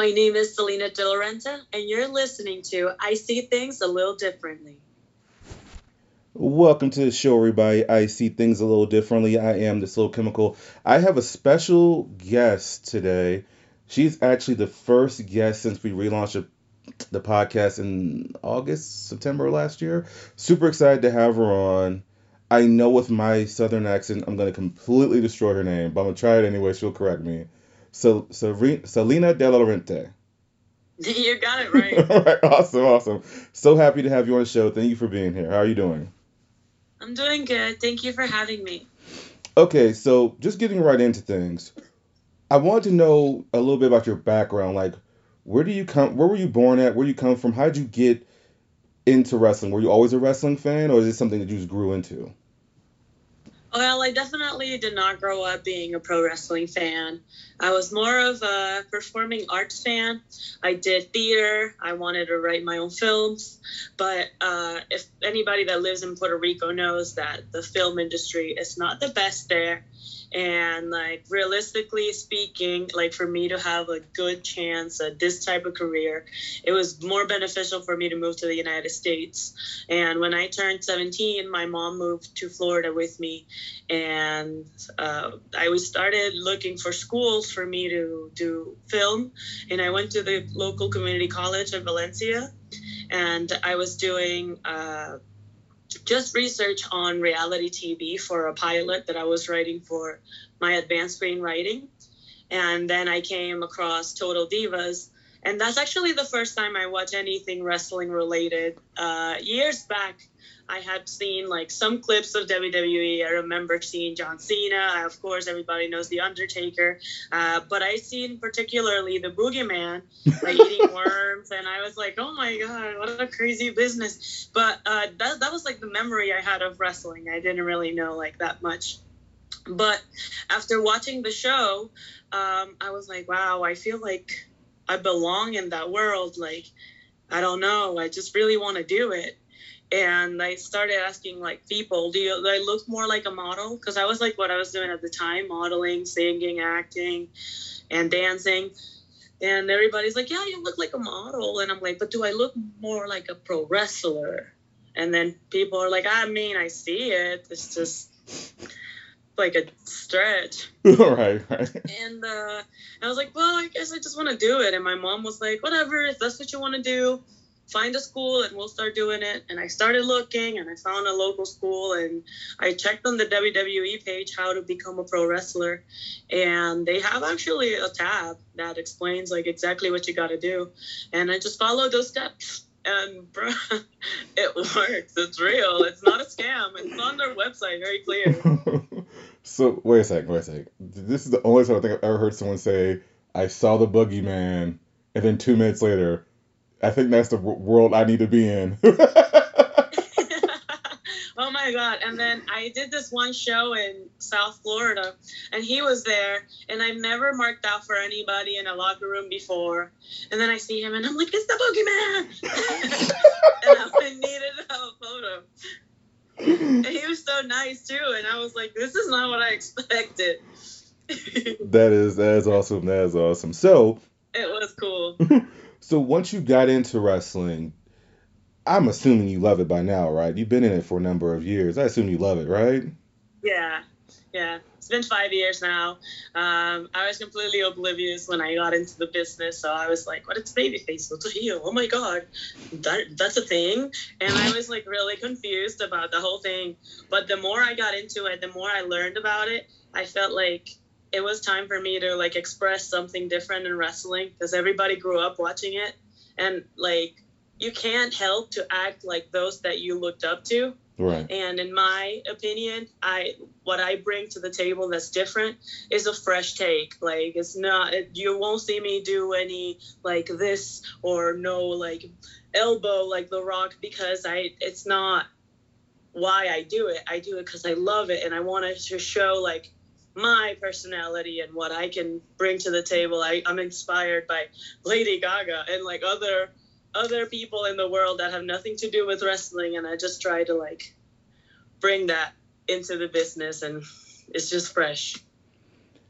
My name is Salina De La Renta, and you're listening to I See Things a Little Differently. Welcome to the show, everybody. I see things a little differently. I am the Slow Chemical. I have a special guest today. She's actually the first guest since we relaunched the podcast in August, September last year. Super excited to have her on. I know with my southern accent, I'm going to completely destroy her name, but I'm going to try it anyway. She'll correct me. So, so Salina De La Renta. You got it right. All right, awesome, awesome. So happy to have you on the show. Thank you for being here. How are you doing? I'm doing good. Thank you for having me. Okay, so just getting right into things. I wanted to know a little bit about your background. Like, where do you come? Where were you born at? Where do you come from? How did you get into wrestling? Were you always a wrestling fan, or is it something that you just grew into? Well, I definitely did not grow up being a pro wrestling fan. I was more of a performing arts fan. I did theater. I wanted to write my own films. But uh, if anybody that lives in Puerto Rico knows that the film industry is not the best there, and like realistically speaking like for me to have a good chance at this type of career it was more beneficial for me to move to the united states. And when i turned 17 my mom moved to florida with me. And uh, i was started looking for schools for me to do film. And i went to the local community college in valencia. And i was doing uh, just research on reality TV for a pilot that I was writing for my advanced screenwriting. And then I came across Total Divas. And that's actually the first time I watched anything wrestling related. Uh, years back, I had seen like some clips of WWE. I remember seeing John Cena. Of course, everybody knows The Undertaker. Uh, but I seen particularly the Boogeyman like eating worms, and I was like, oh my god, what a crazy business. But uh, that that was like the memory I had of wrestling. I didn't really know like that much. But after watching the show, um, I was like, wow, I feel like I belong in that world. Like, I don't know, I just really want to do it and I started asking like people, do, you, do I look more like a model? Because I was like what I was doing at the time, modeling, singing, acting, and dancing. And everybody's like, yeah, you look like a model. And I'm like, but do I look more like a pro wrestler? And then people are like, I mean, I see it. It's just like a stretch. right, right. And uh, I was like, well, I guess I just want to do it. And my mom was like, whatever, if that's what you want to do find a school and we'll start doing it. And I started looking and I found a local school and I checked on the WWE page how to become a pro wrestler. And they have actually a tab that explains like exactly what you got to do. And I just followed those steps. And bro, it works. It's real. It's not a scam. It's on their website, very clear. so wait a second, wait a second. This is the only time I think I've ever heard someone say, "I saw the boogeyman," and then two minutes later, I think that's the world I need to be in. oh my god! And then I did this one show in South Florida, and he was there, and I've never marked out for anybody in a locker room before. And then I see him, and I'm like, "It's the boogeyman!" and I needed a photo. And he was so nice too, and I was like, "This is not what I expected." that is that is awesome. That is awesome. So it was cool. So once you got into wrestling, I'm assuming you love it by now, right? You've been in it for a number of years. I assume you love it, right? Yeah, yeah. It's been five years now. Um, I was completely oblivious when I got into the business, so I was like, "What is babyface? What's a heel? Oh my god, that that's a thing!" And I was like really confused about the whole thing. But the more I got into it, the more I learned about it. I felt like it was time for me to like express something different in wrestling because everybody grew up watching it and like you can't help to act like those that you looked up to right. And in my opinion i what i bring to the table that's different is a fresh take. Like it's not you won't see me do any like this or no like elbow like the rock because i it's not why i do it. I do it because i love it and i want to show like my personality and what I can bring to the table. I, I'm inspired by Lady Gaga and like other other people in the world that have nothing to do with wrestling and I just try to like bring that into the business and it's just fresh.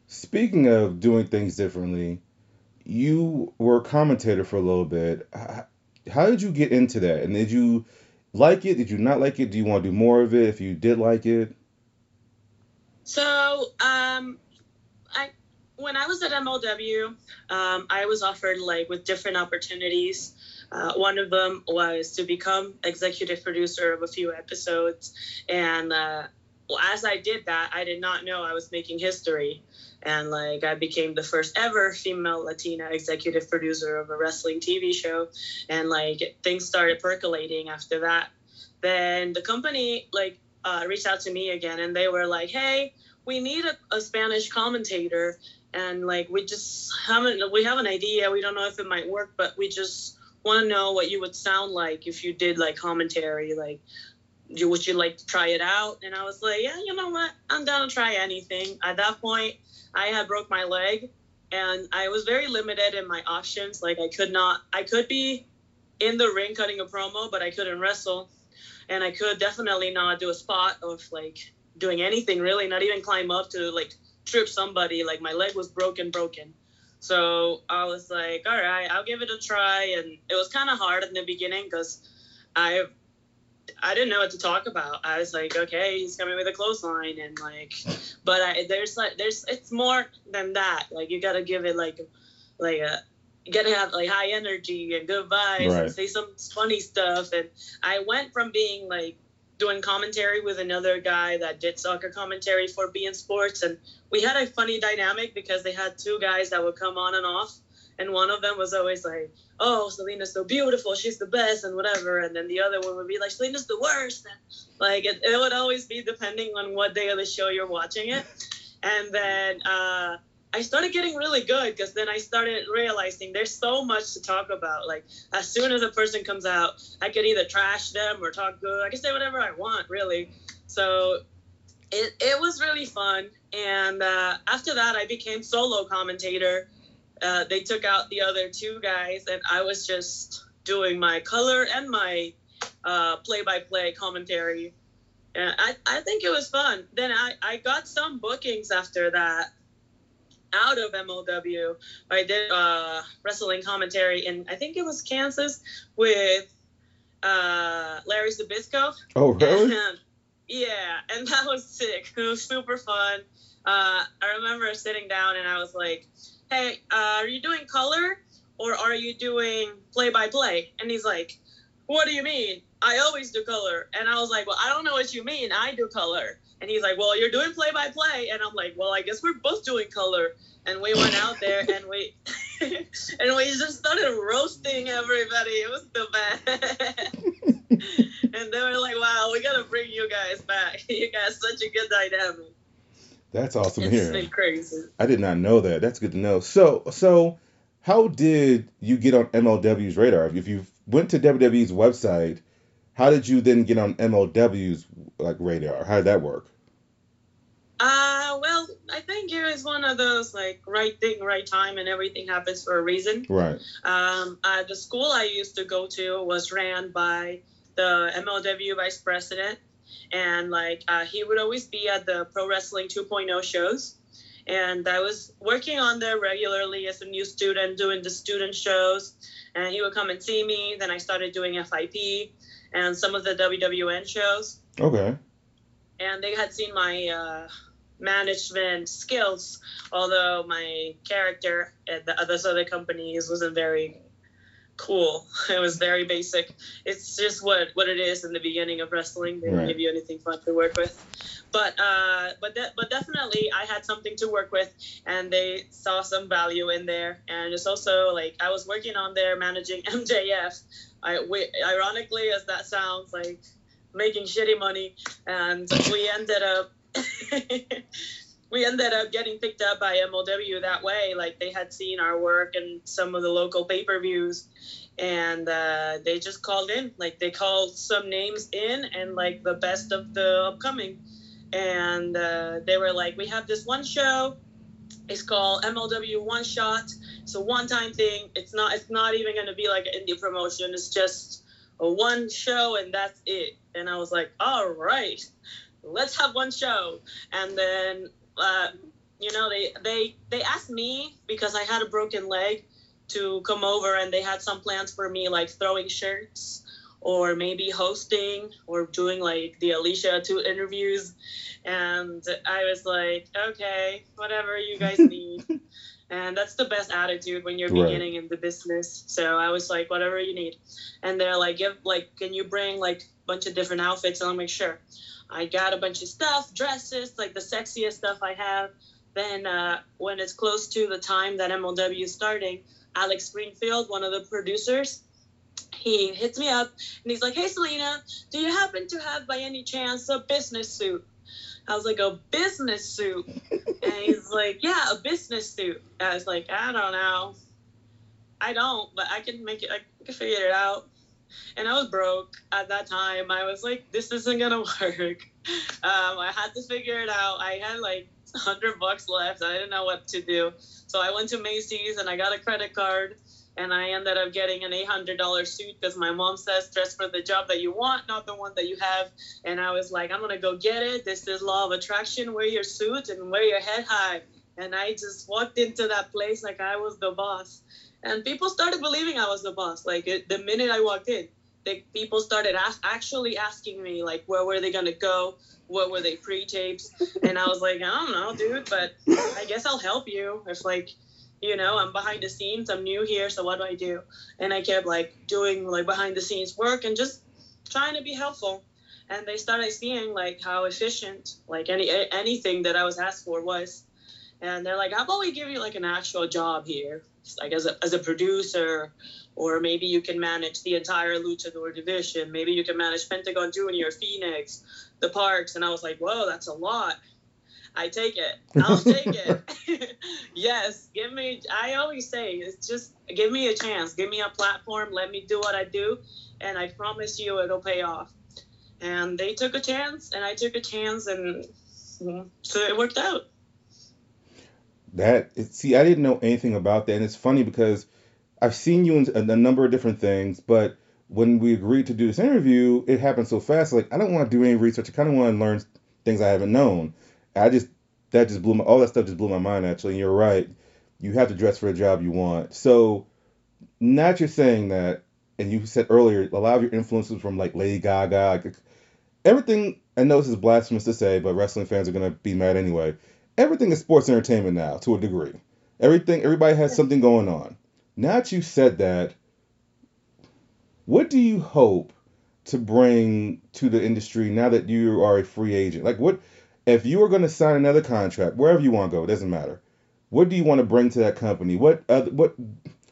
Speaking of doing things differently, you were a commentator for a little bit. How did you get into that? And did you like it? Did you not like it? Do you want to do more of it if you did like it? So, um, I when I was at MLW, um, I was offered like with different opportunities. Uh, one of them was to become executive producer of a few episodes, and uh, as I did that, I did not know I was making history and like I became the first ever female Latina executive producer of a wrestling TV show, and like things started percolating after that. Then the company like uh, reached out to me again, and they were like, "Hey, we need a, a Spanish commentator, and like we just haven't we have an idea. We don't know if it might work, but we just want to know what you would sound like if you did like commentary, like." would you like to try it out? And I was like, yeah, you know what? I'm down to try anything. At that point, I had broke my leg and I was very limited in my options. Like I could not, I could be in the ring cutting a promo, but I couldn't wrestle. And I could definitely not do a spot of like doing anything really, not even climb up to like trip somebody. Like my leg was broken, broken. So I was like, all right, I'll give it a try. And it was kind of hard in the beginning because I I didn't know what to talk about. I was like, okay, he's coming with a clothesline, and like, but I, there's like, there's, it's more than that. Like, you gotta give it like, like a, you gotta have like high energy and good vibes right. and say some funny stuff. And I went from being like doing commentary with another guy that did soccer commentary for beIN Sports, and we had a funny dynamic because they had two guys that would come on and off and one of them was always like, "Oh, Salina's so beautiful, she's the best," and whatever. And then the other one would be like, "Salina's the worst." And like it, it would always be depending on what day of the show you're watching it. And then uh, I started getting really good because then I started realizing there's so much to talk about. Like as soon as a person comes out, I could either trash them or talk good. I can say whatever I want, really. So it, it was really fun. And uh, after that, I became solo commentator uh, they took out the other two guys, and I was just doing my color and my uh, play-by-play commentary. And I, I think it was fun. Then I, I got some bookings after that out of MLW. I did uh, wrestling commentary in I think it was Kansas with uh, Larry Zbyszko. Oh, really? And, yeah, and that was sick. It was super fun. Uh, I remember sitting down and I was like, hey, uh, are you doing color or are you doing play by play? And he's like, what do you mean? I always do color. And I was like, well, I don't know what you mean. I do color. And he's like, well, you're doing play by play. And I'm like, well, I guess we're both doing color. And we went out there and we and we just started roasting everybody. It was the best. and they were like, wow, we gotta bring you guys back. You guys such a good dynamic. That's awesome it's here. been crazy. I did not know that. That's good to know. So, so how did you get on MLW's radar? If you went to WWE's website, how did you then get on MLW's like radar? How did that work? Uh, well, I think it was one of those like right thing, right time, and everything happens for a reason. Right. Um, uh, the school I used to go to was ran by the MLW vice president, and like uh, he would always be at the Pro Wrestling 2.0 shows. And I was working on there regularly as a new student, doing the student shows. And he would come and see me. Then I started doing FIP and some of the WWN shows. Okay. And they had seen my uh, management skills, although my character at the, those other companies wasn't very cool. It was very basic. It's just what what it is in the beginning of wrestling. They don't Right. give you anything fun to work with. But uh, but de- but definitely, I had something to work with, and they saw some value in there. And it's also like I was working on there managing MJF. I we, ironically as that sounds like making shitty money, and we ended up. we ended up getting picked up by MLW that way. Like they had seen our work and some of the local pay per views, and uh, they just called in. Like they called some names in and like the best of the upcoming, and uh, they were like, "We have this one show. It's called MLW One Shot. It's a one time thing. It's not. It's not even going to be like an indie promotion. It's just a one show and that's it." And I was like, "All right." Let's have one show, and then uh, you know they they they asked me because i had a broken leg to come over and they had some plans for me like throwing shirts or maybe hosting or doing like the Alicia 2 interviews. And I was like, okay, whatever you guys need. And that's the best attitude when you're right. beginning in the business. So I was like, whatever you need. And they're like, give like, can you bring like a bunch of different outfits? And I'll make sure. I got a bunch of stuff, dresses, like the sexiest stuff I have. Then uh, when it's close to the time that MLW is starting, Alex Greenfield, one of the producers, he hits me up and he's like, Hey Salina, do you happen to have by any chance a business suit? I was like, A business suit? and he's like, Yeah, a business suit. I was like, I don't know. I don't, but I can make it, I can figure it out. And I was broke at that time. I was like, This isn't gonna work. Um, I had to figure it out. I had like 100 bucks left. I didn't know what to do. So I went to Macy's and I got a credit card and I ended up getting an $800 suit because my mom says dress for the job that you want, not the one that you have. And I was like, I'm gonna go get it. This is law of attraction. Wear your suit and wear your head high. And I just walked into that place like I was the boss. And people started believing I was the boss. Like it, the minute I walked in, the people started ask, actually asking me like, where were they gonna go? What were they pre-tapes? And I was like, I don't know, dude, but I guess I'll help you if like you know i'm behind the scenes i'm new here so what do i do? And i kept like doing like behind the scenes work and just trying to be helpful. And they started seeing like how efficient like any anything that i was asked for was. And they're like how about we give you like an actual job here like as a, as a producer or maybe you can manage the entire luchador division. Maybe you can manage pentagon junior phoenix the parks. And i was like whoa that's a lot I take it. I'll take it. yes, give me. I always say it's just give me a chance, give me a platform, let me do what I do, and I promise you it'll pay off. And they took a chance, and I took a chance, and mm, so it worked out. That see, I didn't know anything about that, and it's funny because I've seen you in a number of different things, but when we agreed to do this interview, it happened so fast. Like I don't want to do any research. I kind of want to learn things I haven't known. I just that just blew my all that stuff just blew my mind actually. And you're right. You have to dress for a job you want. So not you're saying that, and you said earlier a lot of your influences from like Lady Gaga, like, everything. I know this is blasphemous to say, but wrestling fans are gonna be mad anyway. Everything is sports entertainment now to a degree. Everything, everybody has something going on. Now that you said that, what do you hope to bring to the industry now that you are a free agent? Like what if you are going to sign another contract, wherever you want to go, it doesn't matter. What do you want to bring to that company? What uh, what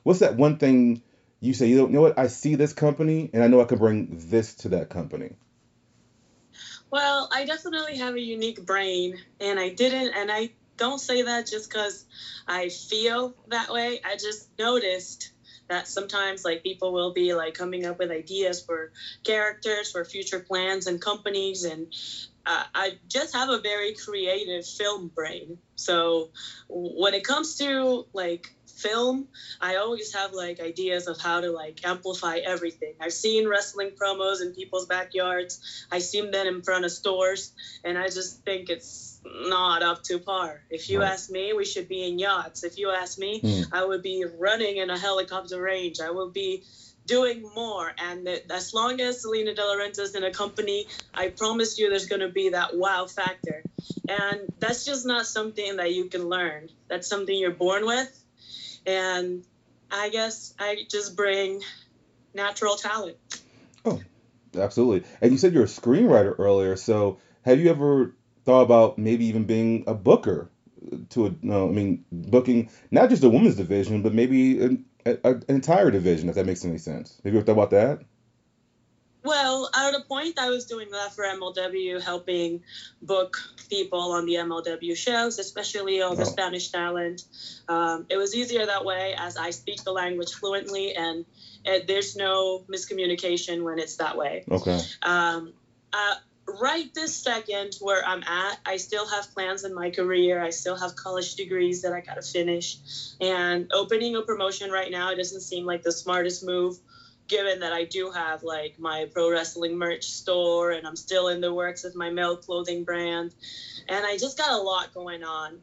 what's that one thing you say? You know what? I see this company, and I know I can bring this to that company. Well, I definitely have a unique brain, and I didn't, and I don't say that just because I feel that way. I just noticed that sometimes like people will be like coming up with ideas for characters for future plans and companies and uh, I just have a very creative film brain. So when it comes to like film, I always have like ideas of how to like amplify everything. I've seen wrestling promos in people's backyards. I've seen them in front of stores, and I just think it's not up to par. If you right. ask me, we should be in yachts. If you ask me, mm. I would be running in a helicopter range. I would be doing more. And as long as Salina De La Renta is in a company, I promise you there's going to be that wow factor. And that's just not something that you can learn. That's something you're born with. And I guess I just bring natural talent. Oh, absolutely. And you said you're a screenwriter earlier. So have you ever thought about maybe even being a booker? To a, no, I mean, booking not just a women's division, but maybe an entire division, if that makes any sense. Have you ever thought about that? Well, at a point, I was doing that for MLW, helping book people on the MLW shows, especially all the oh. Spanish talent. Um, it was easier that way as I speak the language fluently, and it, there's no miscommunication when it's that way. Okay. Um, uh, right this second where I'm at, I still have plans in my career. I still have college degrees that I got to finish. And opening a promotion right now doesn't seem like the smartest move, given that I do have like my pro wrestling merch store and I'm still in the works with my male clothing brand. And I just got a lot going on.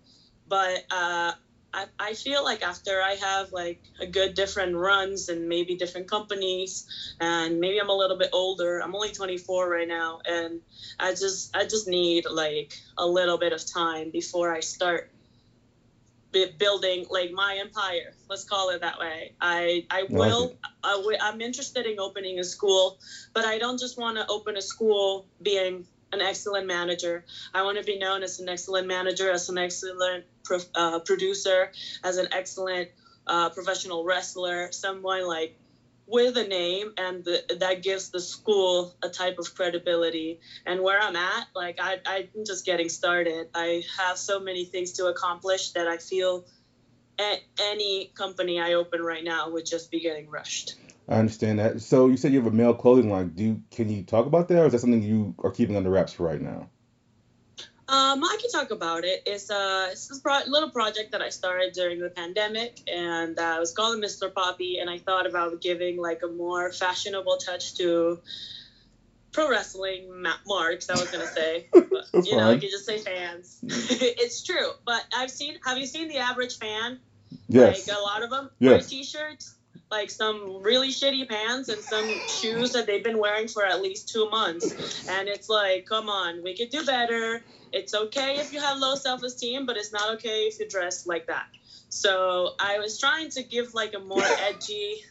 But uh, I, I feel like after I have like a good different runs and maybe different companies and maybe I'm a little bit older. I'm only 24 right now and I just I just need like a little bit of time before I start building like my empire let's call it that way i i will I w- i'm interested in opening a school but i don't just want to open a school being an excellent manager. I want to be known as an excellent manager as an excellent pro- uh, producer as an excellent uh, professional wrestler someone like with a name and the, that gives the school a type of credibility. And where i'm at like I, i'm just getting started. I have so many things to accomplish that i feel a- any company i open right now would just be getting rushed I understand that. So you said you have a male clothing line. Do you, can you talk about that, or is that something you are keeping under wraps for right now? Um, I can talk about it. It's a, it's a pro- little project that I started during the pandemic, and uh, I was called Mr. Poppy, and I thought about giving like a more fashionable touch to pro wrestling marks. I was gonna say, but, you fine. know, you can just say fans. it's true, but I've seen. Have you seen the average fan? Yes. Like a lot of them yes. wear T-shirts like some really shitty pants and some shoes that they've been wearing for at least two months. And it's like, come on, we could do better. It's okay if you have low self esteem, but it's not okay if you dress like that. So I was trying to give like a more edgy,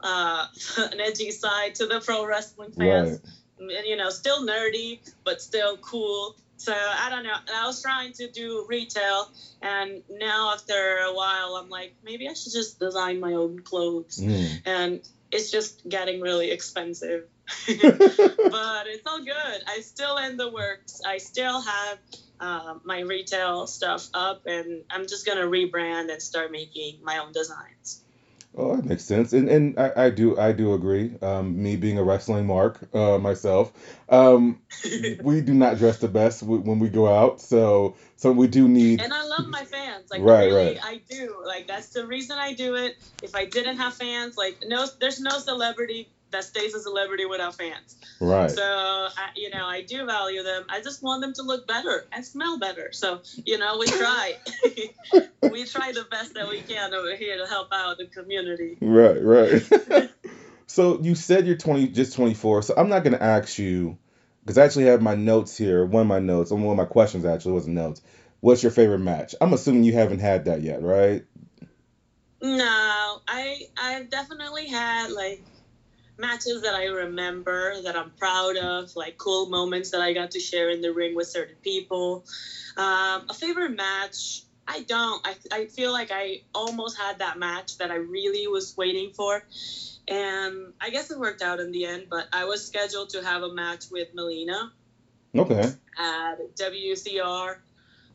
uh, an edgy side to the pro wrestling fans. Right. And, you know, still nerdy, but still cool. So I don't know. I was trying to do retail, and now after a while, I'm like, maybe I should just design my own clothes. Mm. And it's just getting really expensive. but it's all good. I still in the works. I still have uh, my retail stuff up, and I'm just gonna rebrand and start making my own designs. Oh, that makes sense, and and I, I do I do agree. Um, me being a wrestling mark uh, myself, um, we do not dress the best when we go out, so so we do need. And I love my fans, like right, really, right. I do. Like that's the reason I do it. If I didn't have fans, like no, there's no celebrity that stays a celebrity without fans. Right. So, I, you know, I do value them. I just want them to look better and smell better. So, you know, we try. we try the best that we can over here to help out the community. Right, right. so you said you're 20, just 24. So I'm not going to ask you, because I actually have my notes here. One of my notes, one of my questions actually wasn't notes. What's your favorite match? I'm assuming you haven't had that yet, right? No, I I've definitely had like matches that I remember that I'm proud of, like cool moments that I got to share in the ring with certain people. Um, a favorite match, I don't. I, I feel like I almost had that match that I really was waiting for. And I guess it worked out in the end, but I was scheduled to have a match with Melina. Okay. At WCR,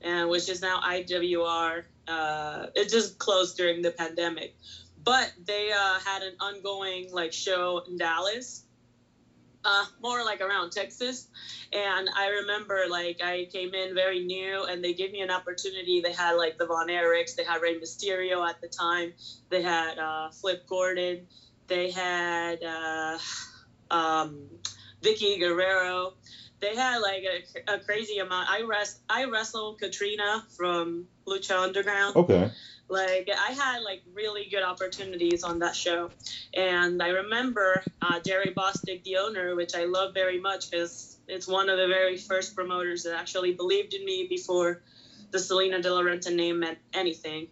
and which is now IWR. Uh, it just closed during the pandemic but they uh, had an ongoing like show in Dallas, uh, more like around Texas. And I remember like I came in very new, and they gave me an opportunity. They had like the Von Erichs, they had Rey Mysterio at the time, they had uh, Flip Gordon, they had uh, um, Vickie Guerrero. They had like a, a crazy amount. I rest I wrestled Catrina from Lucha Underground. Okay like I had like really good opportunities on that show, and I remember uh, Jerry Bostic, the owner, which I love very much because it's one of the very first promoters that actually believed in me before the Salina De La Renta name meant anything.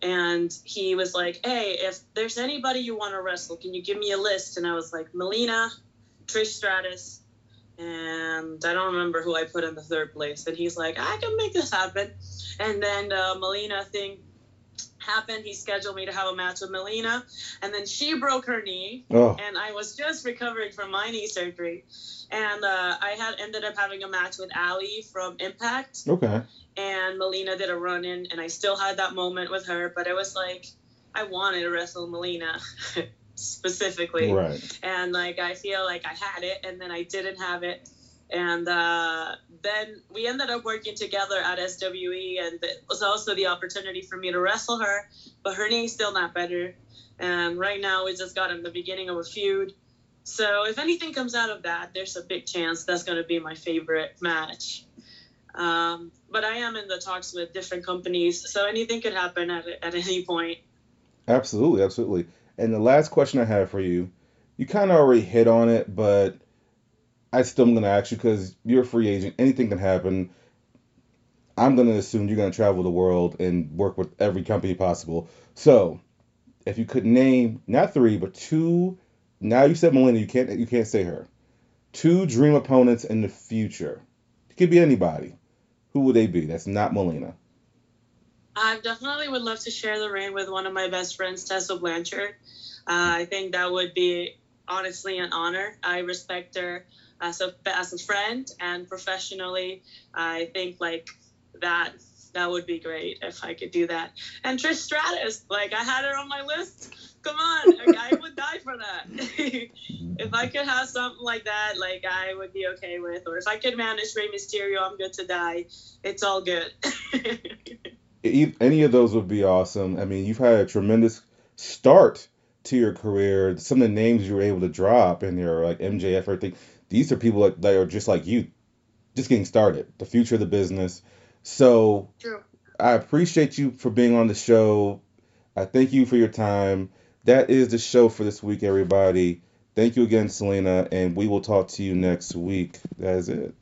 And he was like, "Hey, if there's anybody you want to wrestle, can you give me a list?" And I was like, "Melina, Trish Stratus." And I don't remember who I put in the third place. And he's like, I can make this happen. And then uh, Melina, thing happened. He scheduled me to have a match with Melina, and then she broke her knee, oh. and I was just recovering from my knee surgery, and uh, I had ended up having a match with Ali from Impact. Okay. And Melina did a run in, and I still had that moment with her, but it was like I wanted to wrestle Melina. specifically right and like i feel like i had it and then i didn't have it and uh, then we ended up working together at SWE, and it was also the opportunity for me to wrestle her. But her knee's still not better, and right now we just got in the beginning of a feud. So if anything comes out of that, there's a big chance that's going to be my favorite match. Um, but I am in the talks with different companies, so anything could happen at at any point. Absolutely, absolutely. And the last question I have for you, you kind of already hit on it, but I still am going to ask you because you're a free agent. Anything can happen. I'm going to assume you're going to travel the world and work with every company possible. So, if you could name not three but two, now you said Melina, you can't you can't say her. Two dream opponents in the future. It could be anybody. Who would they be? That's not Melina. I definitely would love to share the ring with one of my best friends, Tessa Blanchard. Uh, I think that would be honestly an honor. I respect her as a as a friend and professionally. I think like that that would be great if I could do that. And Trish Stratus, like I had her on my list. Come on, I would die for that. if I could have something like that, like I would be okay with. Or if I could manage Rey Mysterio, I'm good to die. It's all good. Any of those would be awesome. I mean, you've had a tremendous start to your career. Some of the names you were able to drop in there, like MJF, everything. These are people that, that are just like you, just getting started. The future of the business. So True. I appreciate you for being on the show. I thank you for your time. That is the show for this week, everybody. Thank you again, Salina, and we will talk to you next week. That is it.